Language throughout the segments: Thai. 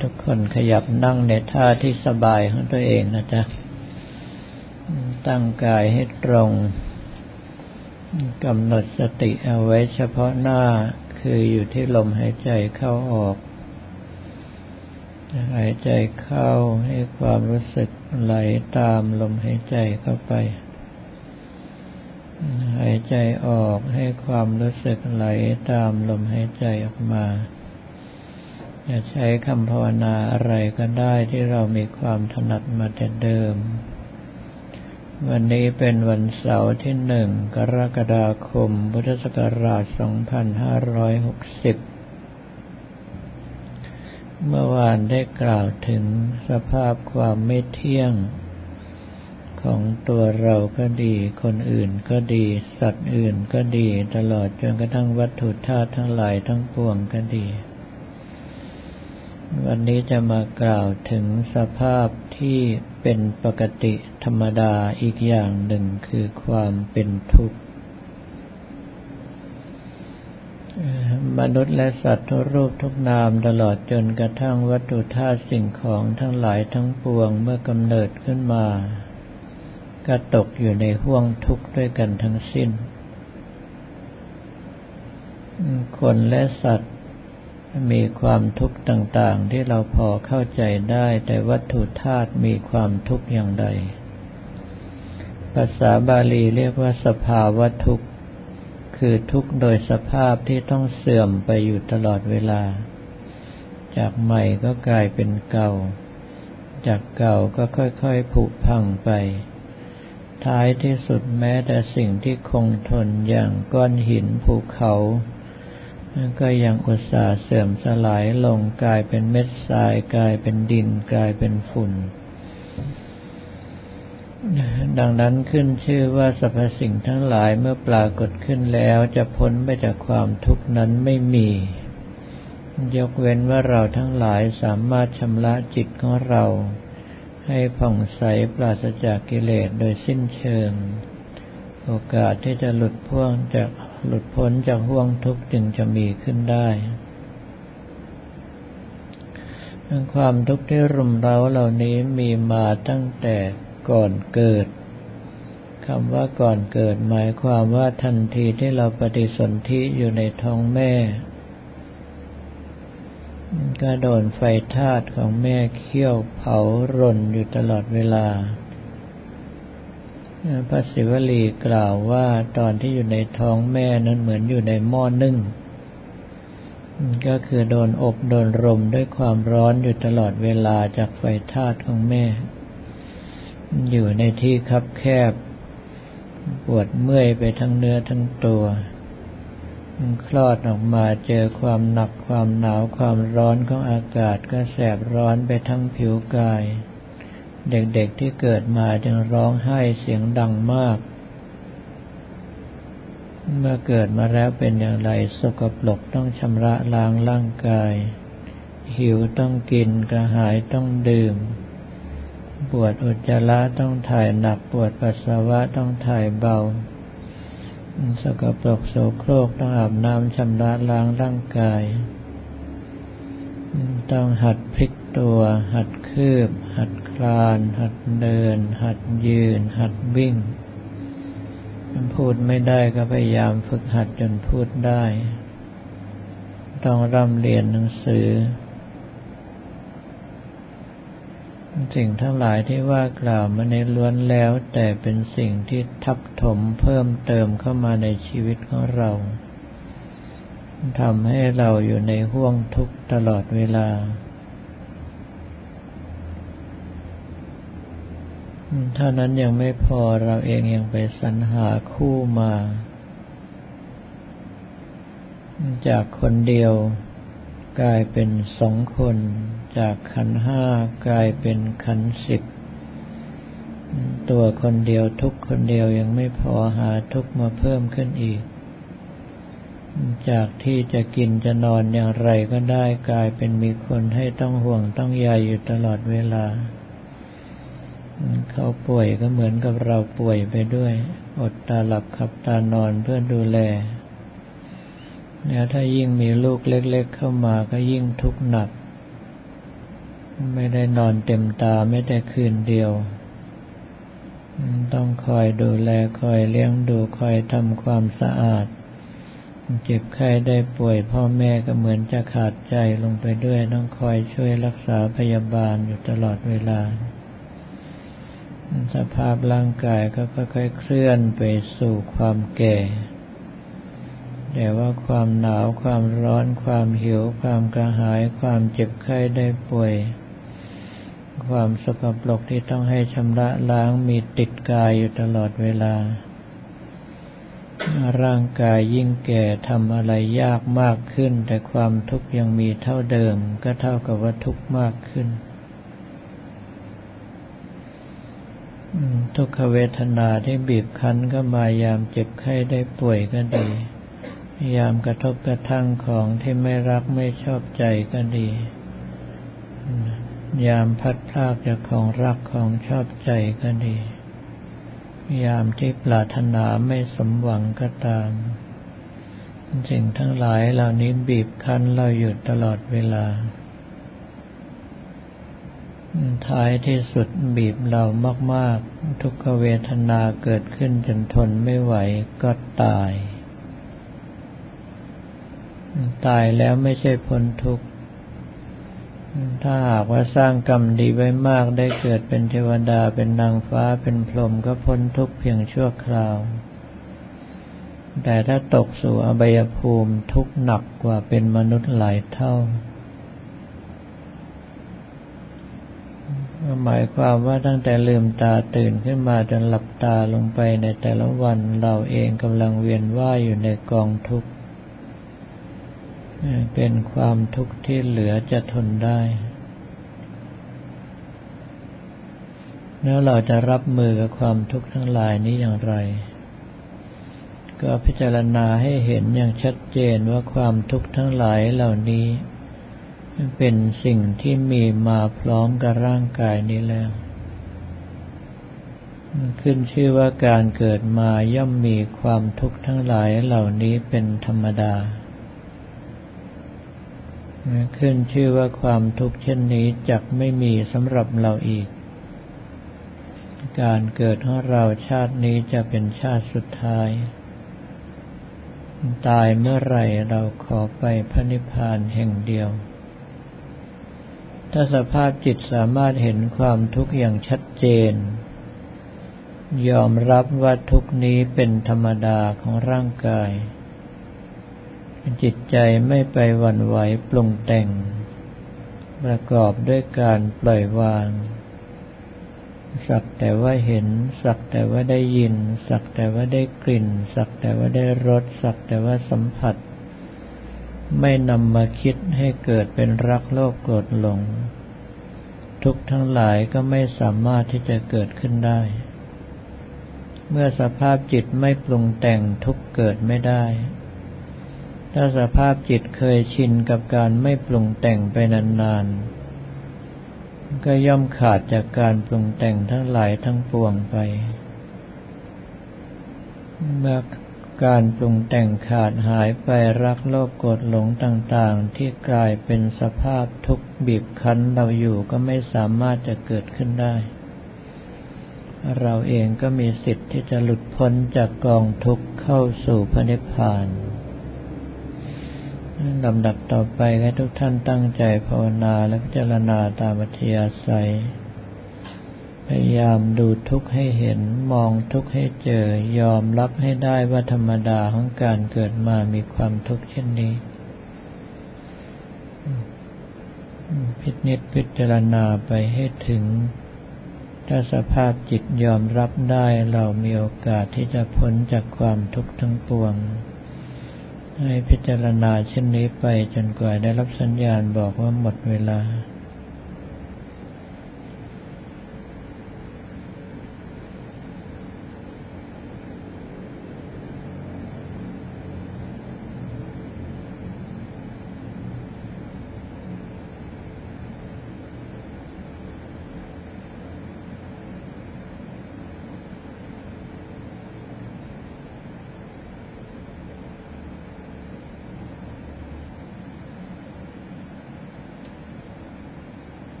ทุกคนขยับนั่งในท่าที่สบายของตัวเองนะจ๊ะ ตั้งกายให้ตรงกำหนดสติเอาไว้เฉพาะหน้าคืออยู่ที่ลมหายใจเข้าออก หายใจเข้าให้ความรู้สึกไหลตามลมหายใจเข้าไป หายใจออกให้ความรู้สึกไหลตามลมหายใจออกมา จะใช้คำภาวนาอะไรก็ได้ที่เรามีความถนัดมาแต่เดิม วันนี้เป็นวันเสาร์ที่หนึ่งกรกฎาคม พุทธศักราช 2560 เมื่อวานได้กล่าวถึงสภาพความไม่เที่ยง ของตัวเราก็ดี คนอื่นก็ดี สัตว์อื่นก็ดี ตลอดจนกระทั่งวัตถุธาตุทั้งหลายทั้งปวงก็ดี วันนี้จะมากล่าวถึงสภาพที่เป็นปกติธรรมดาอีกอย่างหนึ่งคือความเป็นทุกข์ มนุษย์และสัตว์ทุกรูปทุกนามตลอดจนกระทั่งวัตถุธาตุสิ่งของทั้งหลายทั้งปวงเมื่อกำเนิดขึ้นมา ก็ตกอยู่ในห่วงทุกข์ด้วยกันทั้งสิ้น คนและสัตว์ มีความทุกข์ต่างๆ ที่เราพอเข้าใจได้ แต่วัตถุธาตุมีความทุกข์อย่างใด ภาษาบาลีเรียกว่าสภาวะทุกข์ คือทุกข์โดยสภาพที่ต้องเสื่อมไปอยู่ตลอดเวลา จากใหม่ก็กลายเป็นเก่า จากเก่าก็ค่อยๆผุพังไป ท้ายที่สุดแม้แต่สิ่งที่คงทนอย่างก้อนหินภูเขา ก็ยังอุตส่าห์เสื่อมสลายลงกลายเป็นเม็ดทรายกลายเป็นดินกลายเป็นฝุ่น ดังนั้นขึ้นชื่อว่าสรรพสิ่งทั้งหลายเมื่อปรากฏขึ้นแล้วจะพ้นไปจากความทุกข์นั้นไม่มี ยกเว้นว่าเราทั้งหลายสามารถชำระจิตของเรา ให้ผ่องใสปราศจากกิเลสโดยสิ้นเชิง โอกาสที่จะหลุดพ่วงจาก หลุดพ้นจากห่วงทุกข์จึงจะมีขึ้นได้ความทุกข์ที่รุมเร้าเหล่านี้มีมาตั้งแต่ก่อนเกิดคำว่าก่อนเกิดหมายความว่าทันทีที่เราปฏิสนธิอยู่ในท้องแม่ ก็โดนไฟธาตุของแม่เคี่ยวเผารนอยู่ตลอดเวลา พระศิวลีกล่าวว่าตอนที่อยู่ในท้องแม่นั้นเหมือนอยู่ในหม้อนึ่ง ก็คือโดนอบโดนรมด้วยความร้อนอยู่ตลอดเวลาจากไฟธาตุของแม่ อยู่ในที่คับแคบ ปวดเมื่อยไปทั้งเนื้อทั้งตัวคลอดออกมาเจอความหนักความหนาวความร้อนของอากาศก็แสบร้อนไปทั้งผิวกาย เด็กๆที่เกิดมาจึงร้องไห้เสียงดังมาก เมื่อเกิดมาแล้วเป็นอย่างไรสกปรกต้องชำระล้างร่างกาย หิวต้องกินกระหายต้องดื่ม ปวดอุจจาระต้องถ่ายหนักปวดปัสสาวะต้องถ่ายเบา สกปรกโสโครกต้องอาบน้ำชำระล้างร่างกายต้องหัดพลิกตัว หัดคืบ หัด คลาน หัดเดิน หัดยืน หัดวิ่งพูดไม่ได้ก็พยายามฝึกหัดจนพูดได้ ต้องร่ำเรียนหนังสือ สิ่งทั้งหลายที่ว่ากล่าวมาในล้วนแล้ว แต่เป็นสิ่งที่ทับถมเพิ่มเติมเข้ามาในชีวิตของเราทำให้เราอยู่ในห่วงทุกข์ตลอดเวลา เท่านั้นยังไม่พอเราเองยังไปสรรหาคู่มา จากคนเดียว กลายเป็นสองคน จากขันห้ากลายเป็นขันสิบตัวคนเดียวทุกคนเดียวยังไม่พอหาทุกมาเพิ่มขึ้นอีก จากที่จะกินจะนอนอย่างไรก็ได้กลายเป็นมีคนให้ต้องห่วงต้องใยอยู่ตลอดเวลา เขาป่วยก็เหมือนกับเราป่วยไปด้วย อดตาหลับขับตานอนเพื่อดูแล แล้วถ้ายิ่งมีลูกเล็ก ๆ เข้ามาก็ยิ่งทุกข์หนัก ไม่ได้นอนเต็มตาไม่ได้คืนเดียว ต้องคอยดูแลคอยเลี้ยงดูคอยทำความสะอาด เจ็บไข้ได้ป่วยพ่อแม่ก็เหมือนจะขาดใจลงไปด้วย ต้องคอยช่วยรักษาพยาบาลอยู่ตลอดเวลา สภาพร่างกายก็ค่อยๆเคลื่อนไปสู่ความแก่แต่ว่าความหนาวความร้อน ความหิว ความกระหาย ความเจ็บไข้ได้ป่วย ความสกปรกที่ต้องให้ชำระล้างมีติดกายอยู่ตลอดเวลา ร่างกายยิ่งแก่ทำอะไรยากมากขึ้น แต่ความทุกข์ยังมีเท่าเดิม ก็เท่ากับว่าทุกข์มากขึ้น ทุกขเวทนาที่บีบคั้นก็มายามเจ็บไข้ได้ป่วยก็ดี ยามกระทบกระทั่งของที่ไม่รักไม่ชอบใจก็ดี ยามพัดพลากจากของรักของชอบใจก็ดี ยามที่ปรารถนาไม่สมหวังก็ตาม สิ่งทั้งหลายเหล่านี้บีบคั้นเราอยู่ตลอดเวลา ท้ายที่สุดบีบเรามากๆ ทุกขเวทนาเกิดขึ้นจนทนไม่ไหวก็ตาย ตายแล้วไม่ใช่พ้นทุกข์ ถ้าหากว่าสร้างกรรมดีไว้มากได้เกิดเป็นเทวดาเป็นนางฟ้าเป็นพรหมก็พ้นทุกข์เพียงชั่วคราว แต่ถ้าตกสู่อบายภูมิทุกข์หนักกว่าเป็นมนุษย์หลายเท่า หมายความว่าตั้งแต่ลืมตาตื่นขึ้นมาจนหลับตาลงไปในแต่ละวันเราเองกำลังเวียนว่ายอยู่ในกองทุกข์เป็นความทุกข์ที่เหลือจะทนได้ แล้วเราจะรับมือกับความทุกข์ทั้งหลายนี้อย่างไร ก็พิจารณาให้เห็นอย่างชัดเจนว่าความทุกข์ทั้งหลายเหล่านี้ เป็นสิ่งที่มีมาพร้อมกับร่างกายนี้แล้วขึ้นชื่อว่าการเกิดมาย่อมมีความทุกข์ทั้งหลายเหล่านี้เป็นธรรมดา ขึ้นชื่อว่าความทุกข์เช่นนี้จักไม่มีสำหรับเราอีก การเกิดของเราชาตินี้จะเป็นชาติสุดท้าย ตายเมื่อไรเราขอไปพระนิพพานแห่งเดียว ถ้าสภาพจิตสามารถเห็นความทุกข์อย่างชัดเจน ยอมรับว่าทุกนี้เป็นธรรมดาของร่างกาย จิตใจไม่ไปหวั่นไหวปรุงแต่ง ประกอบด้วยการปล่อยวาง สักแต่ว่าเห็น สักแต่ว่าได้ยิน สักแต่ว่าได้กลิ่น สักแต่ว่าได้รส สักแต่ว่าสัมผัส ไม่นำมาคิดให้เกิดเป็นรักโลภโกรธหลง ทุกทั้งหลายก็ไม่สามารถที่จะเกิดขึ้นได้ เมื่อสภาพจิตไม่ปรุงแต่งทุกเกิดไม่ได้ ถ้าสภาพจิตเคยชินกับการไม่ปรุงแต่งไปนานๆ ก็ย่อมขาดจากการปรุงแต่งทั้งหลายทั้งปวงไปเมื่อ การปรุงแต่งขาดหายไปรักโลภโกรธหลงต่างๆ ที่กลายเป็นสภาพทุกข์บีบคั้นเราอยู่ก็ไม่สามารถจะเกิดขึ้นได้ เราเองก็มีสิทธิ์ที่จะหลุดพ้นจากกองทุกข์เข้าสู่พระนิพพานลำดับต่อไปให้ทุกท่านตั้งใจภาวนาและพิจารณาตามอัธยาศัย พยายามดูทุกข์ให้เห็น มองทุกข์ให้เจอ ยอมรับให้ได้ว่าธรรมดาของการเกิดมามีความทุกข์เช่นนี้ พิจิตพิจารณาไปให้ถึง ถ้าสภาพจิตยอมรับได้เรามีโอกาสที่จะพ้นจากความทุกข์ทั้งปวง ให้พิจารณาเช่นนี้ไปจนกว่าได้รับสัญญาณบอกว่าหมดเวลา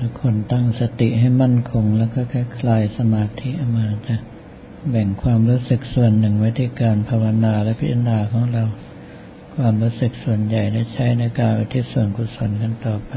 ทุกคนตั้งสติให้มั่นคง แล้วก็คลายสมาธิมาจะแบ่งความรู้สึกส่วนหนึ่งไว้ที่การภาวนาและพิจารณาของเรา ความรู้สึกส่วนใหญ่ได้ใช้ในการไปที่ส่วนกุศลกันต่อไป